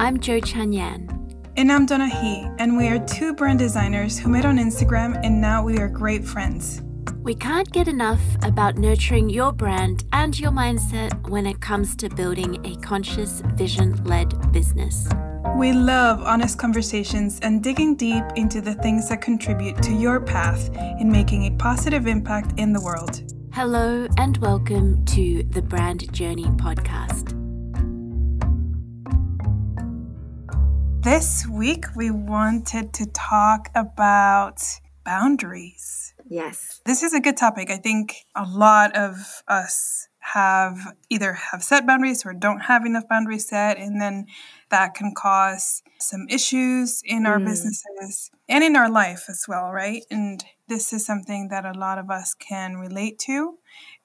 I'm Jo Chan Yan. And I'm Donna He, and we are two brand designers who met on Instagram and now we are great friends. We can't get enough about nurturing your brand and your mindset when it comes to building a conscious, vision led business. We love honest conversations and digging deep into the things that contribute to your path in making a positive impact in the world. Hello, and welcome to the Brand Journey Podcast. This week, we wanted to talk about boundaries. Yes. This is a good topic. I think a lot of us have either have set boundaries or don't have enough boundaries set and then that can cause some issues in our mm. businesses and in our life as well right and this is something that a lot of us can relate to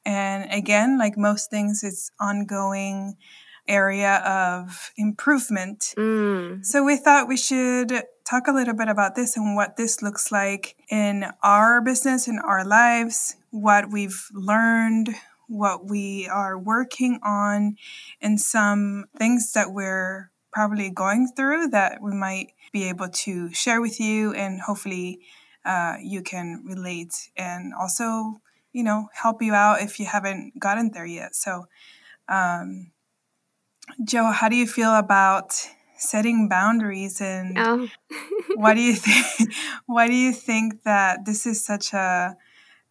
and again like most things it's ongoing area of improvement mm. so we thought we should talk a little bit about this and what this looks like in our business in our lives what we've learned what we are working on and some things that we're probably going through that we might be able to share with you and hopefully uh, you can relate and also you know help you out if you haven't gotten there yet so um, jo how do you feel about setting boundaries and oh. why do you think why do you think that this is such a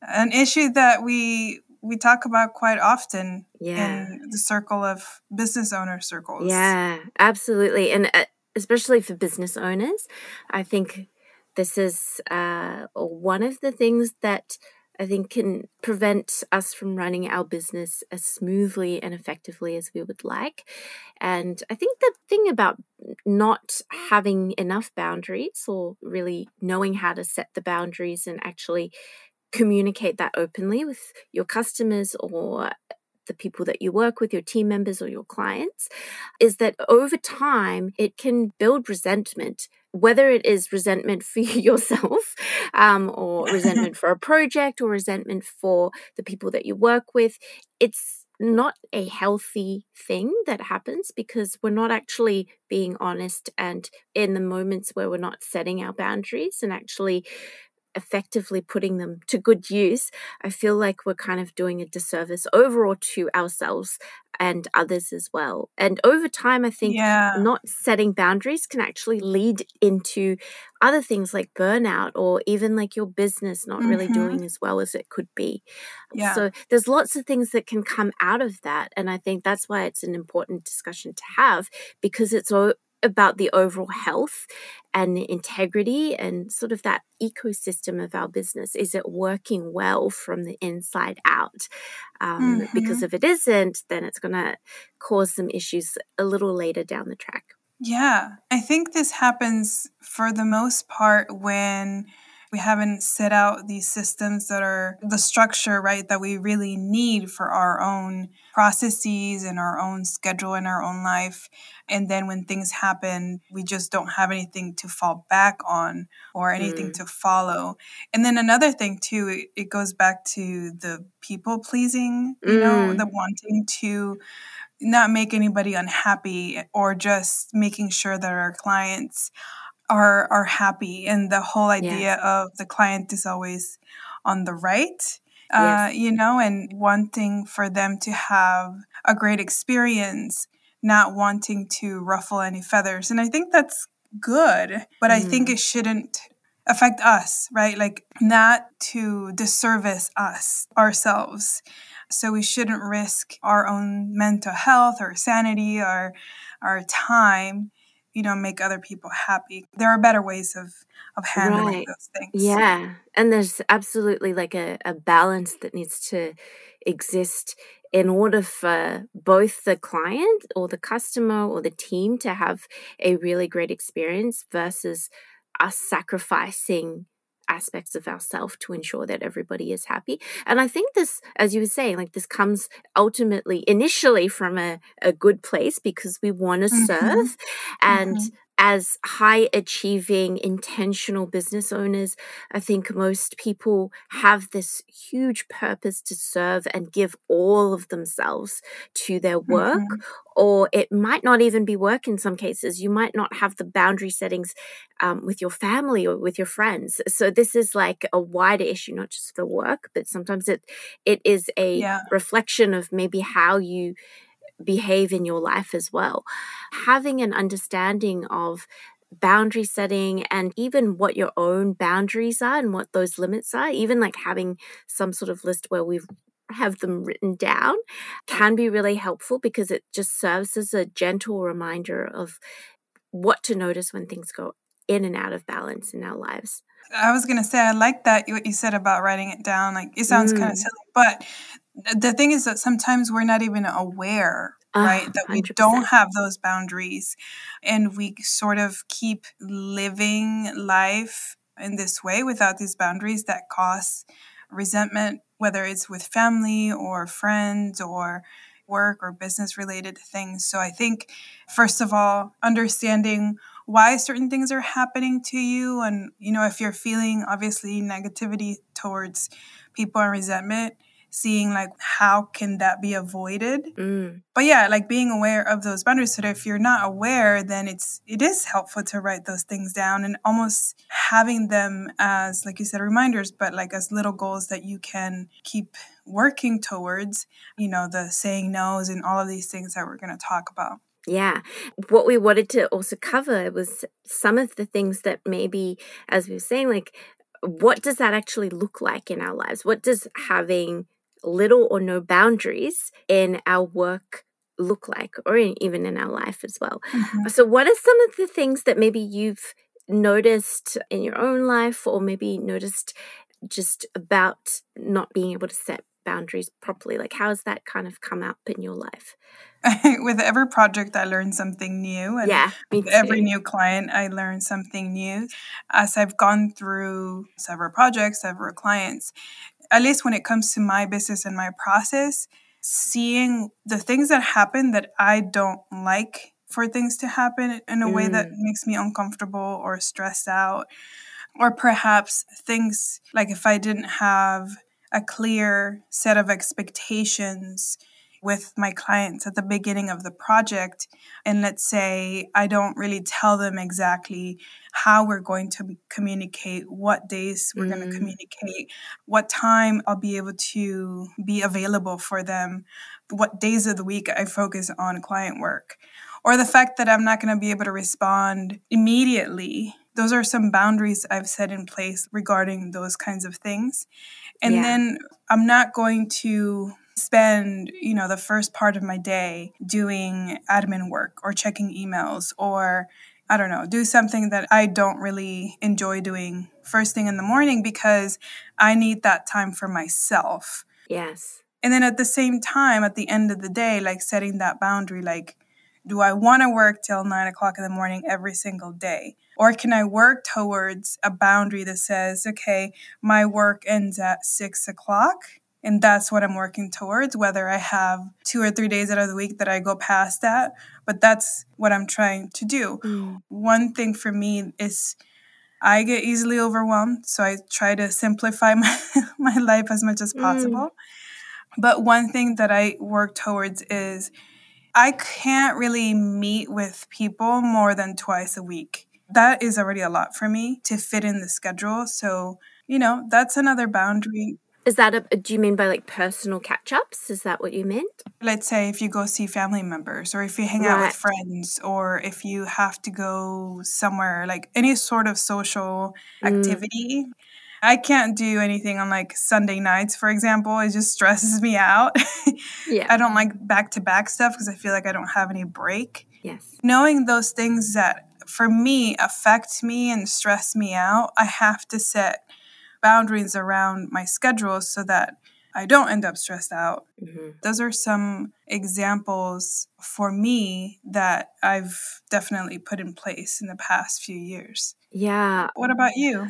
an issue that we we talk about quite often yeah. in the circle of business owner circles. Yeah, absolutely. And uh, especially for business owners, I think this is uh, one of the things that I think can prevent us from running our business as smoothly and effectively as we would like. And I think the thing about not having enough boundaries or really knowing how to set the boundaries and actually communicate that openly with your customers or the people that you work with, your team members or your clients, is that over time it can build resentment, whether it is resentment for yourself um, or resentment for a project or resentment for the people that you work with. It's not a healthy thing that happens because we're not actually being honest and in the moments where we're not setting our boundaries and actually effectively putting them to good use, I feel like we're kind of doing a disservice overall to ourselves and others as well. And over time, I think yeah. not setting boundaries can actually lead into other things like burnout or even like your business not mm-hmm. really doing as well as it could be. Yeah. So there's lots of things that can come out of that. And I think that's why it's an important discussion to have because it's about the overall health and integrity and sort of that ecosystem of our business. Is it working well from the inside out? Um, mm-hmm. Because if it isn't, then it's going to cause some issues a little later down the track. Yeah, I think this happens for the most part when we haven't set out these systems that are the structure, right, that we really need for our own processes and our own schedule in our own life. And then when things happen, we just don't have anything to fall back on or anything mm. to follow. And then another thing, too, it, it goes back to the people pleasing, you mm. know, the wanting to not make anybody unhappy or just making sure that our clients are are happy and the whole idea yeah. of the client is always on the right uh, yes. you know and wanting for them to have a great experience not wanting to ruffle any feathers and i think that's good but mm. i think mm. it shouldn't affect us right like not to disservice us ourselves so we shouldn't risk our own mental health or sanity or our time you know make other people happy. There are better ways of of handling right. those things. Yeah. And there's absolutely like a, a balance that needs to exist in order for both the client or the customer or the team to have a really great experience versus us sacrificing aspects of ourselves to ensure that everybody is happy. And I think this, as you were saying, like this comes ultimately, initially from a, a good place because we want to mm-hmm. serve. And mm-hmm. As high achieving, intentional business owners, I think most people have this huge purpose to serve and give all of themselves to their work. Mm-hmm. Or it might not even be work in some cases. You might not have the boundary settings um, with your family or with your friends. So this is like a wider issue, not just for work, but sometimes it it is a yeah. reflection of maybe how you behave in your life as well. Having an understanding of boundary setting and even what your own boundaries are and what those limits are, even like having some sort of list where we've have them written down can be really helpful because it just serves as a gentle reminder of what to notice when things go in and out of balance in our lives. I was going to say, I like that what you said about writing it down. Like, it sounds mm. kind of silly, but the thing is that sometimes we're not even aware right uh, that we don't have those boundaries and we sort of keep living life in this way without these boundaries that cause resentment whether it's with family or friends or work or business related things. So i think first of all understanding why certain things are happening to you and you know if you're feeling obviously negativity towards people and resentment seeing like how can that be avoided mm. but yeah like being aware of those boundaries so that if you're not aware then it's it is helpful to write those things down and almost having them as like you said reminders but like as little goals that you can keep working towards you know the saying no's and all of these things that we're going to talk about yeah. What we wanted to also cover was some of the things that maybe, as we were saying, like, what does that actually look like in our lives? What does having little or no boundaries in our work look like, or in, even in our life as well. Mm-hmm. So, what are some of the things that maybe you've noticed in your own life, or maybe noticed just about not being able to set boundaries properly? Like, how has that kind of come up in your life? with every project, I learn something new. And yeah, with every new client, I learn something new. As I've gone through several projects, several clients, at least when it comes to my business and my process, seeing the things that happen that I don't like for things to happen in a mm. way that mm. makes me uncomfortable or stressed out. Or perhaps things like if I didn't have a clear set of expectations with my clients at the beginning of the project. And let's say I don't really tell them exactly how we're going to communicate, what days we're mm. going to communicate, what time I'll be able to be available for them, what days of the week I focus on client work, or the fact that I'm not going to be able to respond immediately. Those are some boundaries I've set in place regarding those kinds of things. And yeah. then I'm not going to spend, you know, the first part of my day doing admin work or checking emails or I don't know, do something that I don't really enjoy doing first thing in the morning because I need that time for myself. Yes. And then at the same time, at the end of the day, like setting that boundary, like, do I want to work till nine o'clock in the morning every single day? Or can I work towards a boundary that says, okay, my work ends at six o'clock and that's what I'm working towards, whether I have two or three days out of the week that I go past that. But that's what I'm trying to do. Mm. One thing for me is I get easily overwhelmed. So I try to simplify my, my life as much as mm. possible. Mm. But one thing that I work towards is I can't really meet with people more than twice a week. That is already a lot for me to fit in the schedule. So, you know, that's another boundary is that a, do you mean by like personal catch ups? Is that what you meant? Let's say if you go see family members or if you hang right. out with friends or if you have to go somewhere, like any sort of social mm. activity. Mm. I can't do anything on like Sunday nights, for example. It just stresses me out. yeah. I don't like back to back stuff because I feel like I don't have any break. Yes. Knowing those things that for me affect me and stress me out, I have to set boundaries around my schedule so that I don't end up stressed out. Mm-hmm. Those are some examples for me that I've definitely put in place in the past few years. Yeah. What about you?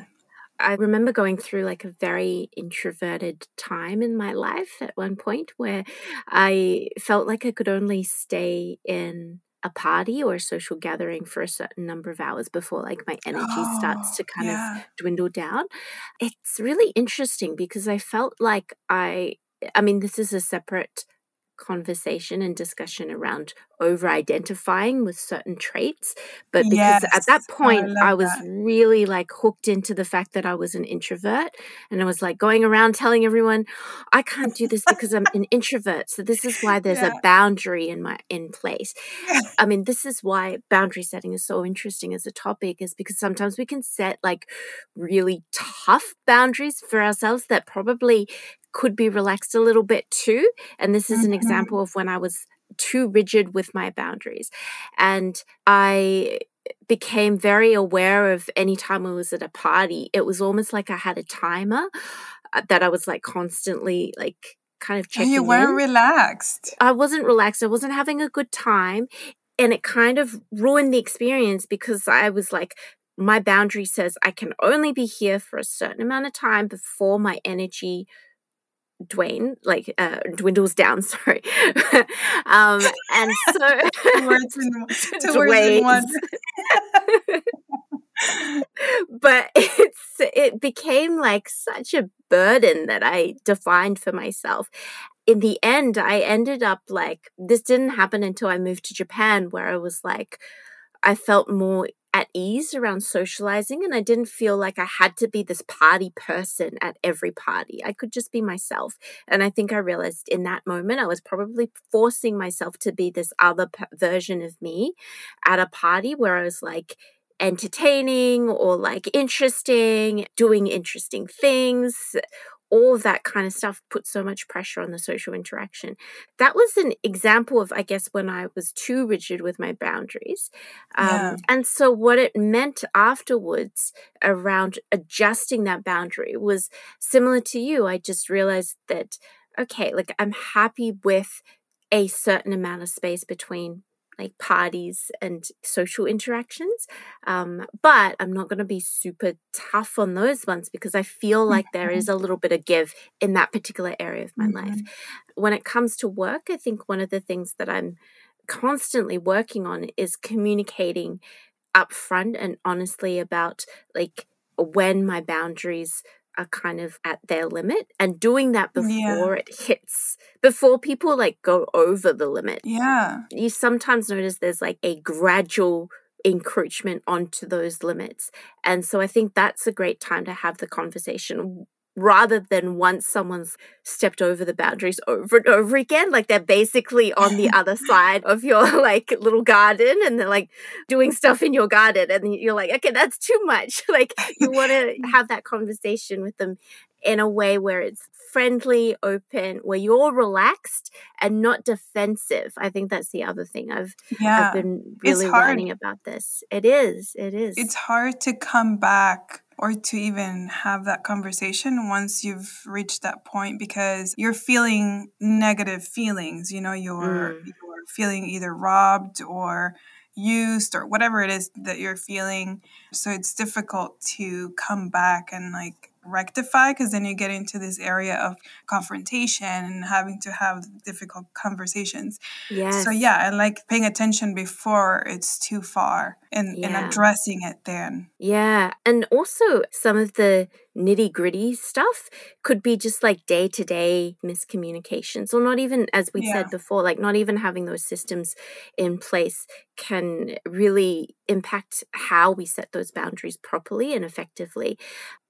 I remember going through like a very introverted time in my life at one point where I felt like I could only stay in a party or a social gathering for a certain number of hours before like my energy oh, starts to kind yeah. of dwindle down. It's really interesting because I felt like I I mean this is a separate conversation and discussion around over identifying with certain traits. But because yes, at that point, I, I was that. really like hooked into the fact that I was an introvert. And I was like going around telling everyone, I can't do this because I'm an introvert. So this is why there's yeah. a boundary in my in place. I mean, this is why boundary setting is so interesting as a topic, is because sometimes we can set like really tough boundaries for ourselves that probably could be relaxed a little bit too. And this is mm-hmm. an example of when I was too rigid with my boundaries. And I became very aware of any time I was at a party, it was almost like I had a timer uh, that I was like constantly like kind of checking. And you weren't in. relaxed. I wasn't relaxed. I wasn't having a good time. And it kind of ruined the experience because I was like, my boundary says I can only be here for a certain amount of time before my energy Dwayne, like uh, dwindles down. Sorry, um, and so words in, two words in one. but it's it became like such a burden that I defined for myself. In the end, I ended up like this didn't happen until I moved to Japan, where I was like, I felt more at ease around socializing and I didn't feel like I had to be this party person at every party. I could just be myself. And I think I realized in that moment I was probably forcing myself to be this other p- version of me at a party where I was like entertaining or like interesting, doing interesting things, all of that kind of stuff put so much pressure on the social interaction. That was an example of, I guess, when I was too rigid with my boundaries. Um, yeah. And so, what it meant afterwards around adjusting that boundary was similar to you. I just realized that, okay, like I'm happy with a certain amount of space between like parties and social interactions. Um, but I'm not going to be super tough on those ones because I feel like there is mm-hmm. a little bit of give in that particular area of my mm-hmm. life. When it comes to work, I think one of the things that I'm constantly working on is communicating upfront and honestly about like when my boundaries are kind of at their limit and doing that before yeah. it hits before people like go over the limit. Yeah. You sometimes notice there's like a gradual encroachment onto those limits. And so I think that's a great time to have the conversation rather than once someone's stepped over the boundaries over and over again like they're basically on the other side of your like little garden and they're like doing stuff in your garden and you're like okay that's too much. Like you want to have that conversation with them in a way where it's friendly open where you're relaxed and not defensive. I think that's the other thing i've, yeah, I've been really learning about this. It is. It is. It's hard to come back or to even have that conversation once you've reached that point because you're feeling negative feelings you know you're mm. you're feeling either robbed or used or whatever it is that you're feeling so it's difficult to come back and like rectify because then you get into this area of confrontation and having to have difficult conversations. Yes. So yeah, I like paying attention before it's too far and, yeah. and addressing it then. Yeah. And also some of the nitty gritty stuff could be just like day to day miscommunications, or not even, as we yeah. said before, like not even having those systems in place can really impact how we set those boundaries properly and effectively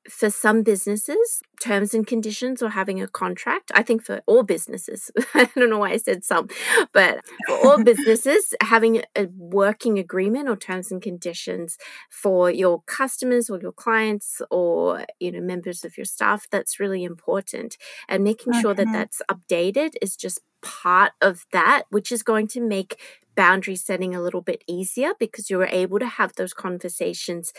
for some businesses, terms and conditions or having a contract, I think for all businesses, I don't know why I said some, but for all businesses, having a working agreement or terms and conditions for your customers or your clients or you know members of your staff, that's really important. And making sure that that's updated is just part of that, which is going to make boundary setting a little bit easier because you're able to have those conversations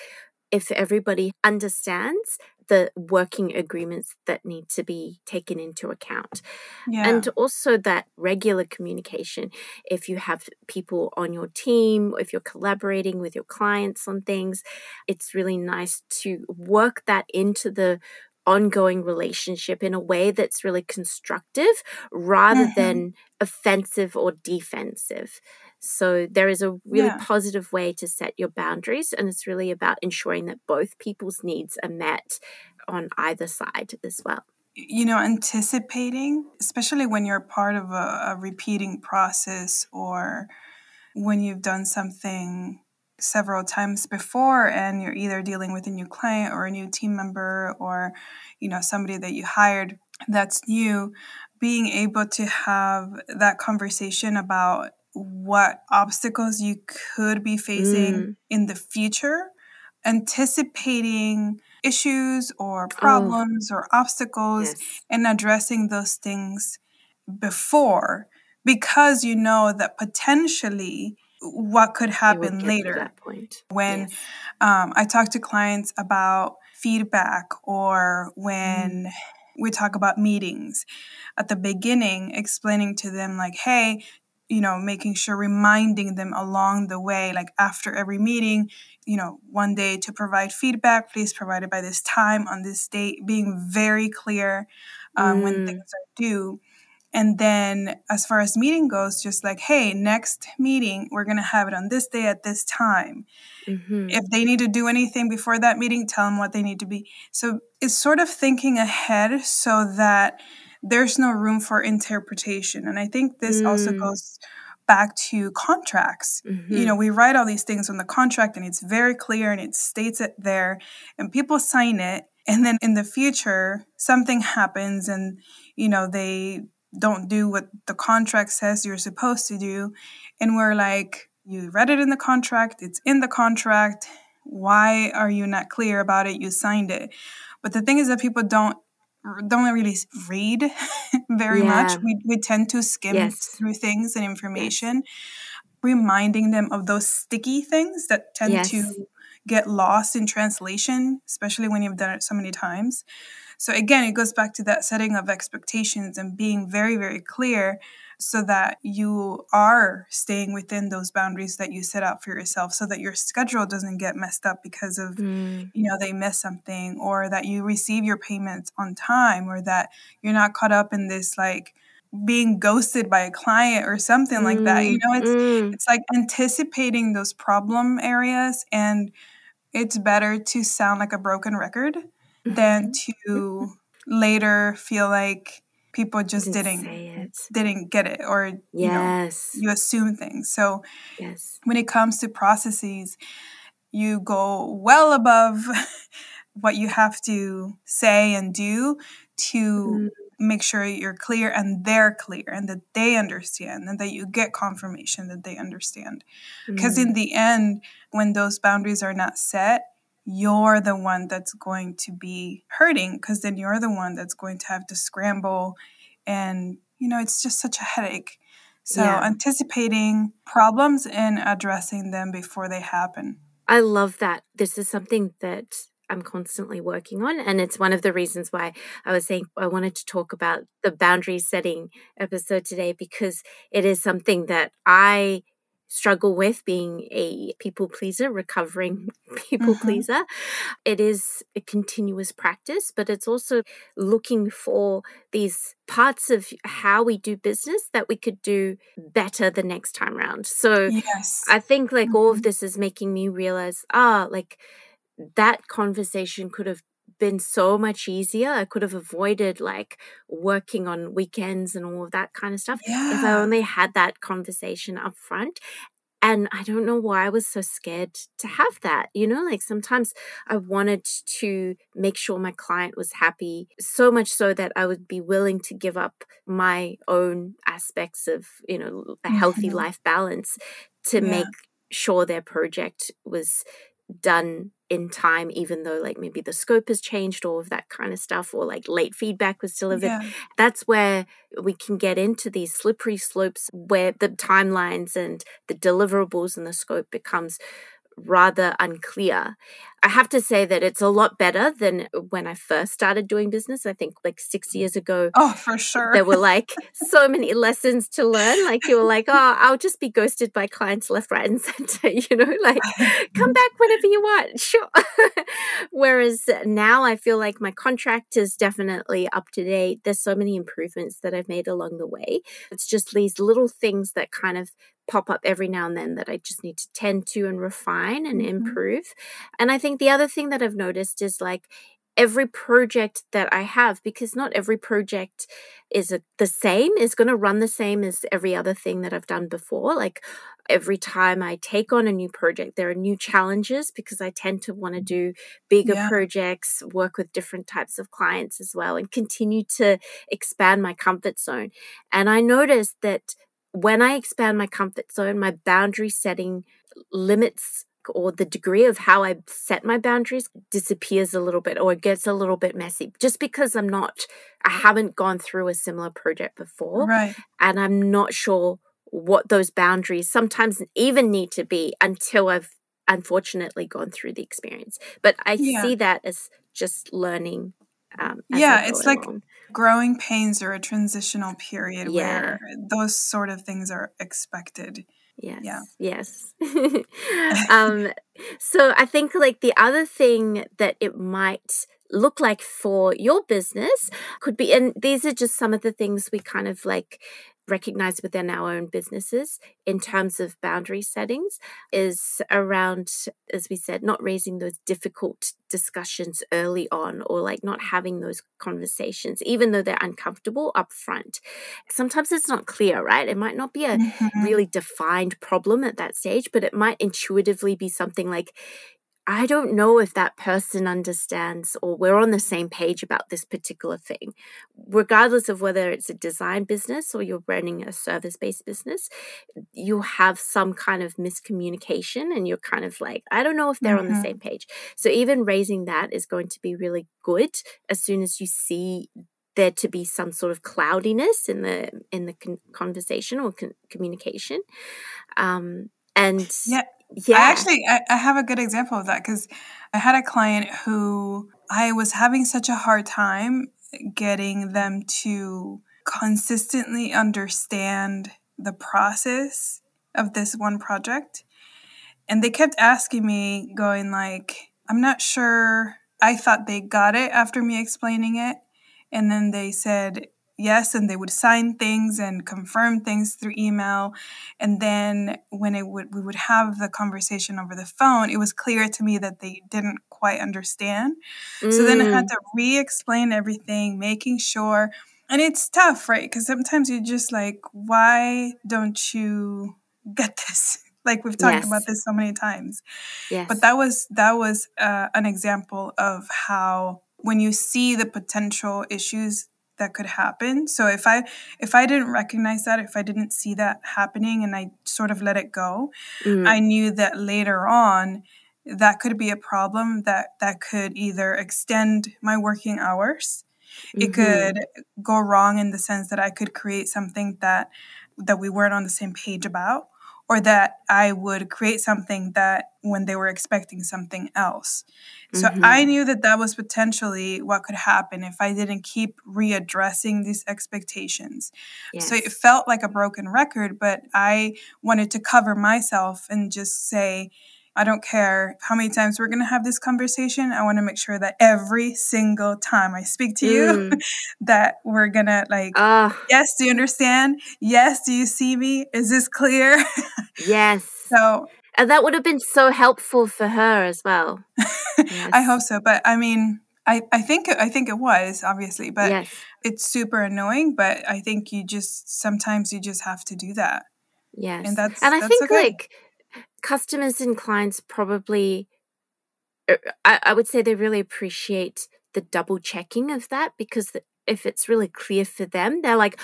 if everybody understands the working agreements that need to be taken into account. Yeah. And also that regular communication. If you have people on your team, if you're collaborating with your clients on things, it's really nice to work that into the ongoing relationship in a way that's really constructive rather mm-hmm. than offensive or defensive. So there is a really Yeah. positive way to set your boundaries, and it's really about ensuring that both people's needs are met on either side as well. you know, anticipating, especially when you're part of a, a repeating process or when you've done something several times before and you're either dealing with a new client or a new team member or you know somebody that you hired that's new being able to have that conversation about what obstacles you could be facing Mm. in the future anticipating issues or Oh, problems or obstacles yes. and addressing those things before because you know that potentially what could happen later point. when Yes. um, i talk to clients about feedback or Mm. when we talk about meetings at the beginning explaining to them like hey you know making sure reminding them along the way like after every meeting you know one day to provide feedback please provide it by this time on this date being very clear um, when Mm. things are due. And then as far as meeting goes just like hey next meeting we're going to have it on this day at this time. Hmm if they need to do anything before that meeting tell them what they need to be. So it's sort of thinking ahead so that there's no room for interpretation. And i think this also Mm. goes back to contracts. You hmm know we write all these things on the contract and it's very clear and it states it there and people sign it. And then in the future something happens and you know they don't do what the contract says you're supposed to do. And we're like you read it in the contract. It's in the contract. Why are you not clear about it? You signed it. But the thing is that people don't don't really read very much we, we tend to skim Yes. through things and information reminding them of those sticky things that tend Yes. to get lost in translation, especially when you've done it so many times. So, again, it goes back to that setting of expectations and being very, very clear so that you are staying within those boundaries that you set out for yourself so that your schedule doesn't get messed up because of Mm. you know they miss something or that you receive your payments on time or that you're not caught up in this like being ghosted by a client or something like that you Mm. know it's Mm. it's like anticipating those problem areas and it's better to sound like a broken record than to later feel like people just Didn't didn't didn't get it or you know Yes. you assume things so Yes. when it comes to processes you go well above what you have to say and do to Mm. make sure you're clear and they're clear and that they understand and that you get confirmation that they understand because Mm. in the end when those boundaries are not set you're the one that's going to be hurting because then you're the one that's going to have to scramble and you know it's just such a headache so Yeah. anticipating problems and addressing them before they happen I love that. This is something that I'm constantly working on. And it's one of the reasons why I was saying I wanted to talk about the boundary setting episode today because it is something that I struggle with being a people pleaser, recovering people Mhm. pleaser. It is a continuous practice, but it's also looking for these parts of how we do business that we could do better the next time round. So yes I think like all of Mhm. this is making me realize, ah, like that conversation could have been so much easier. I could have avoided like working on weekends and all of that kind of stuff if I only had that conversation up front. And I don't know why I was so scared to have that. You know, like sometimes I wanted to make sure my client was happy, so much so that I would be willing to give up my own aspects of, you know, a healthy Mhm. life balance to yeah make sure their project was done in time, even though like maybe the scope has changed, all of that kind of stuff, or like late feedback was delivered yeah. that's where we can get into these slippery slopes where the timelines and the deliverables and the scope becomes rather unclear I have to say that it's a lot better than when I first started doing business. I think like six years ago. Oh, for sure. There were like so many lessons to learn. Like you were like, oh, I'll just be ghosted by clients left, right, and center. You know, like come back whenever you want. Sure. Whereas now I feel like my contract is definitely up to date. There's so many improvements that I've made along the way. It's just these little things that kind of pop up every now and then that I just need to tend to and refine and mm-hmm. improve. And I think the other thing that I've noticed is like every project that I have, because not every project is a, the same, is going to run the same as every other thing that I've done before. Like every time I take on a new project, there are new challenges because I tend to want to mm-hmm. do bigger yeah. projects, work with different types of clients as well, and continue to expand my comfort zone. And I noticed that when I expand my comfort zone, my boundary setting limits or the degree of how I set my boundaries disappears a little bit or it gets a little bit messy just because I'm not, I haven't gone through a similar project before. Right. And I'm not sure what those boundaries sometimes even need to be until I've unfortunately gone through the experience. But I yeah. see that as just learning. Um, yeah, it's like growing pains or a transitional period yeah. where those sort of things are expected. Yes. Yeah. Yes. um, so I think like the other thing that it might look like for your business could be, and these are just some of the things we kind of like recognize within our own businesses in terms of boundary settings is around, as we said, not raising those difficult discussions early on or like not having those conversations, even though they're uncomfortable up front. Sometimes it's not clear, right? It might not be a mm-hmm. really defined problem at that stage, but it might intuitively be something like, I don't know if that person understands or we're on the same page about this particular thing. Regardless of whether it's a design business or you're running a service based business, you have some kind of miscommunication and you're kind of like, I don't know if they're mm-hmm. on the mm-hmm. same page. So even raising that is going to be really good as soon as you see there to be some sort of cloudiness in the in the con- conversation or con- communication um and yeah yeah. I actually I, I have a good example of that because I had a client who I was having such a hard time getting them to consistently understand the process of this one project. And they kept asking me, going like, I'm not sure. I thought they got it after me explaining it. And then they said, yes and they would sign things and confirm things through email and then when it would we would have the conversation over the phone it was clear to me that they didn't quite understand mm. so then i had mm. to re-explain everything making sure and it's tough right because sometimes you're just like why don't you get this like we've talked yes. about this so many times yes. but that was that was uh, an example of how when you see the potential issues that could happen so if i if i didn't recognize that if i didn't see that happening and i sort of let it go mm. i knew that later on that could be a problem that that could either extend my working hours mm-hmm. it could go wrong in the sense that i could create something that that we weren't on the same page about or that I would create something that when they were expecting something else. So mm-hmm. I knew that that was potentially what could happen if I didn't keep readdressing these expectations. Yes. So it felt like a broken record, but I wanted to cover myself and just say, I don't care how many times we're going to have this conversation. I want to make sure that every single time I speak to you, mm. that we're going to like, uh, yes, do you understand? Yes, do you see me? Is this clear? Yes. so, and that would have been so helpful for her as well. yes. I hope so. But I mean, I, I think I think it was obviously, but yes. it's super annoying. But I think you just sometimes you just have to do that. Yes, and that's and I that's think okay. like customers and clients probably, er, I, I would say they really appreciate the double checking of that because if it's really clear for them, they're like,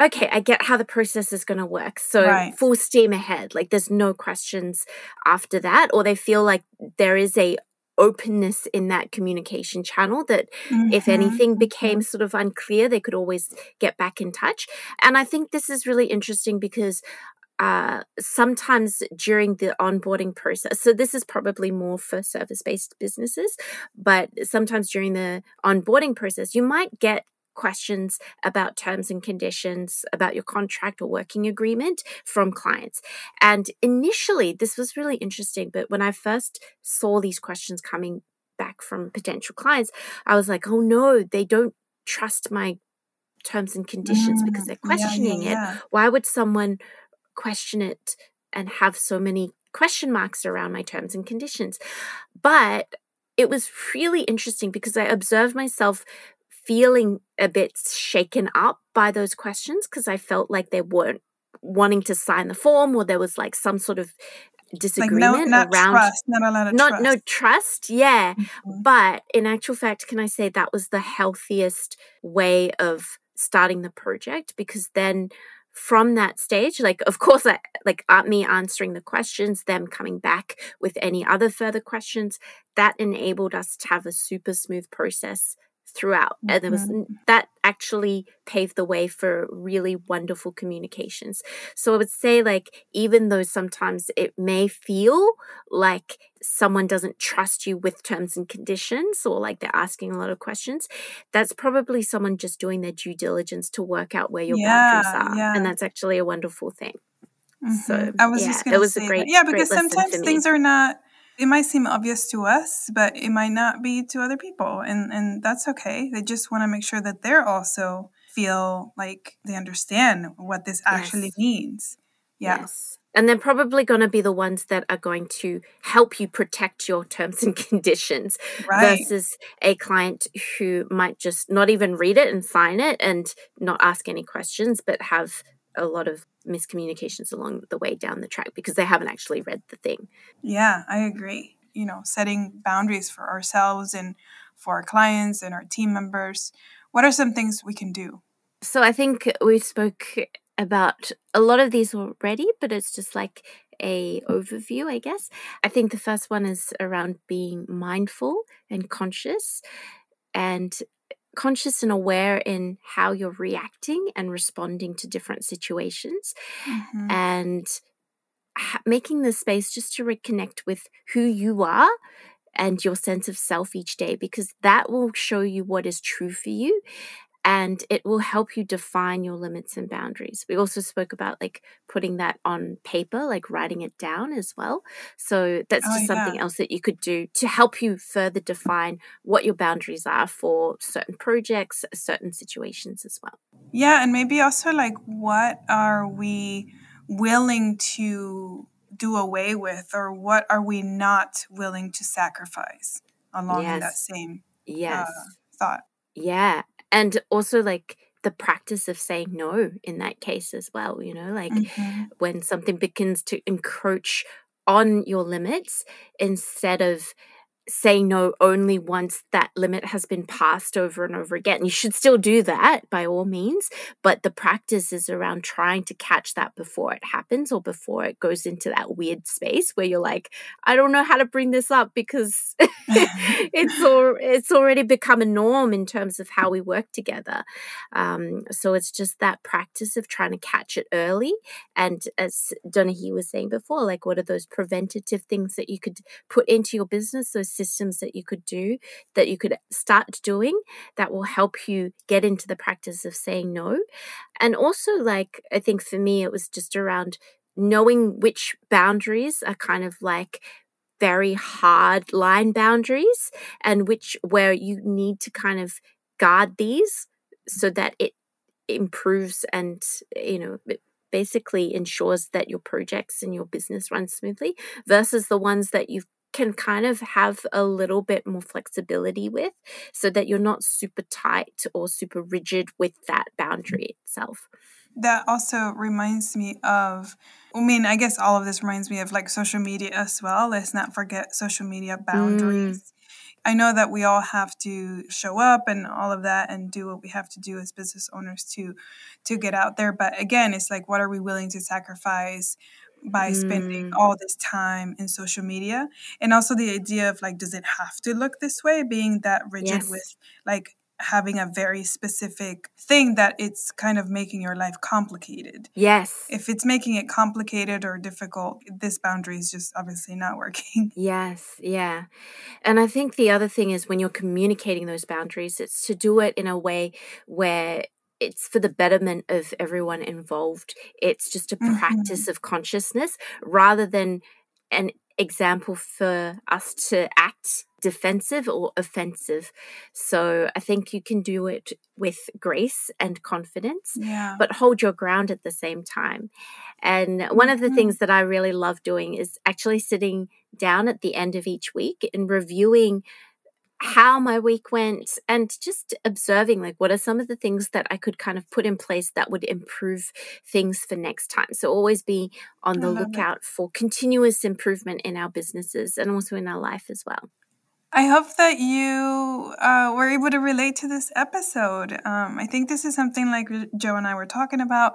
okay, I get how the process is going to work. So right. full steam ahead. Like there's no questions after that. Or they feel like there is a openness in that communication channel that mm-hmm. if anything mm-hmm. became sort of unclear, they could always get back in touch. And I think this is really interesting because uh, sometimes during the onboarding process, so this is probably more for service based businesses, but sometimes during the onboarding process, you might get questions about terms and conditions, about your contract or working agreement from clients. And initially, this was really interesting, but when I first saw these questions coming back from potential clients, I was like, oh no, they don't trust my terms and conditions mm, because they're questioning yeah, yeah, yeah. it. Why would someone question it and have so many question marks around my terms and conditions? But it was really interesting because I observed myself feeling a bit shaken up by those questions because I felt like they weren't wanting to sign the form or there was like some sort of disagreement like no, not around trust, not a lot of not trust. no trust yeah mm-hmm. but in actual fact can i say that was the healthiest way of starting the project because then from that stage like of course I, like uh, me answering the questions them coming back with any other further questions that enabled us to have a super smooth process throughout mm-hmm. and there was that actually paved the way for really wonderful communications so i would say like even though sometimes it may feel like someone doesn't trust you with terms and conditions or like they're asking a lot of questions that's probably someone just doing their due diligence to work out where your yeah, boundaries are yeah. and that's actually a wonderful thing mm-hmm. so i was yeah, just gonna it was a great that. yeah because sometimes things are not it might seem obvious to us, but it might not be to other people. And, and that's okay. They just want to make sure that they're also feel like they understand what this actually yes. means. Yeah. Yes. And they're probably going to be the ones that are going to help you protect your terms and conditions right. versus a client who might just not even read it and sign it and not ask any questions, but have a lot of miscommunications along the way down the track because they haven't actually read the thing. Yeah, I agree. You know, setting boundaries for ourselves and for our clients and our team members. What are some things we can do? So I think we spoke about a lot of these already, but it's just like a overview, I guess. I think the first one is around being mindful and conscious and conscious and aware in how you're reacting and responding to different situations mm-hmm. and ha- making the space just to reconnect with who you are and your sense of self each day because that will show you what is true for you and it will help you define your limits and boundaries. We also spoke about like putting that on paper, like writing it down as well. So that's oh, just something else that you could do to help you further define what your boundaries are for certain projects, certain situations as well. Yeah, and maybe also like what are we willing to do away with or what are we not willing to sacrifice along yes. that same uh, yes. Uh, thought. Yeah, and also like the practice of saying no in that case as well you know like mm-hmm. when something begins to encroach on your limits instead of say no only once that limit has been passed over and over again. You should still do that by all means, but the practice is around trying to catch that before it happens or before it goes into that weird space where you're like, I don't know how to bring this up because it's all it's already become a norm in terms of how we work together. Um, so it's just that practice of trying to catch it early. And as Donna He was saying before, like what are those preventative things that you could put into your business? Those systems that you could do that you could start doing that will help you get into the practice of saying no. And also, like, I think for me, it was just around knowing which boundaries are kind of like very hard line boundaries and which where you need to kind of guard these so that it improves and you know basically ensures that your projects and your business run smoothly versus the ones that you've can kind of have a little bit more flexibility with so that you're not super tight or super rigid with that boundary itself. That also reminds me of, I mean, I guess all of this reminds me of like social media as well. Let's not forget social media boundaries. Mm. I know that we all have to show up and all of that and do what we have to do as business owners to to get out there but again it's like what are we willing to sacrifice by spending mm. all this time in social media and also the idea of like does it have to look this way being that rigid yes. with like having a very specific thing that it's kind of making your life complicated. Yes. If it's making it complicated or difficult, this boundary is just obviously not working. Yes, yeah. And I think the other thing is when you're communicating those boundaries, it's to do it in a way where it's for the betterment of everyone involved. It's just a Mm-hmm. practice of consciousness rather than an example for us to act defensive or offensive. So I think you can do it with grace and confidence, Yeah. but hold your ground at the same time. And one of the Mhm. things that I really love doing is actually sitting down at the end of each week and reviewing how my week went and just observing like what are some of the things that I could kind of put in place that would improve things for next time. So always be on the it. lookout for continuous improvement in our businesses and also in our life as well. I hope that you uh, were able to relate to this episode. Um, I think this is something like Jo and I were talking about.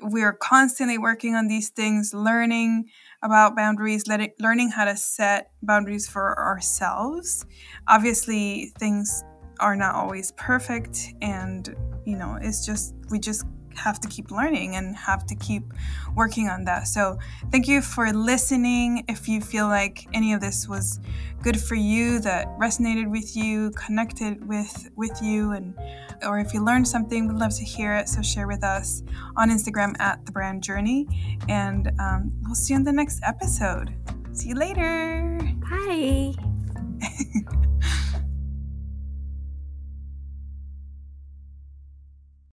We're constantly working on these things, learning about boundaries, letting, learning how to set boundaries for ourselves. Obviously, things are not always perfect, and you know, it's just we just have to keep learning and have to keep working on that. So, thank you for listening. If you feel like any of this was good for you, that resonated with you, connected with with you, and or if you learned something, we'd love to hear it. So share with us on Instagram at the Brand Journey, and um, we'll see you in the next episode. See you later. Bye.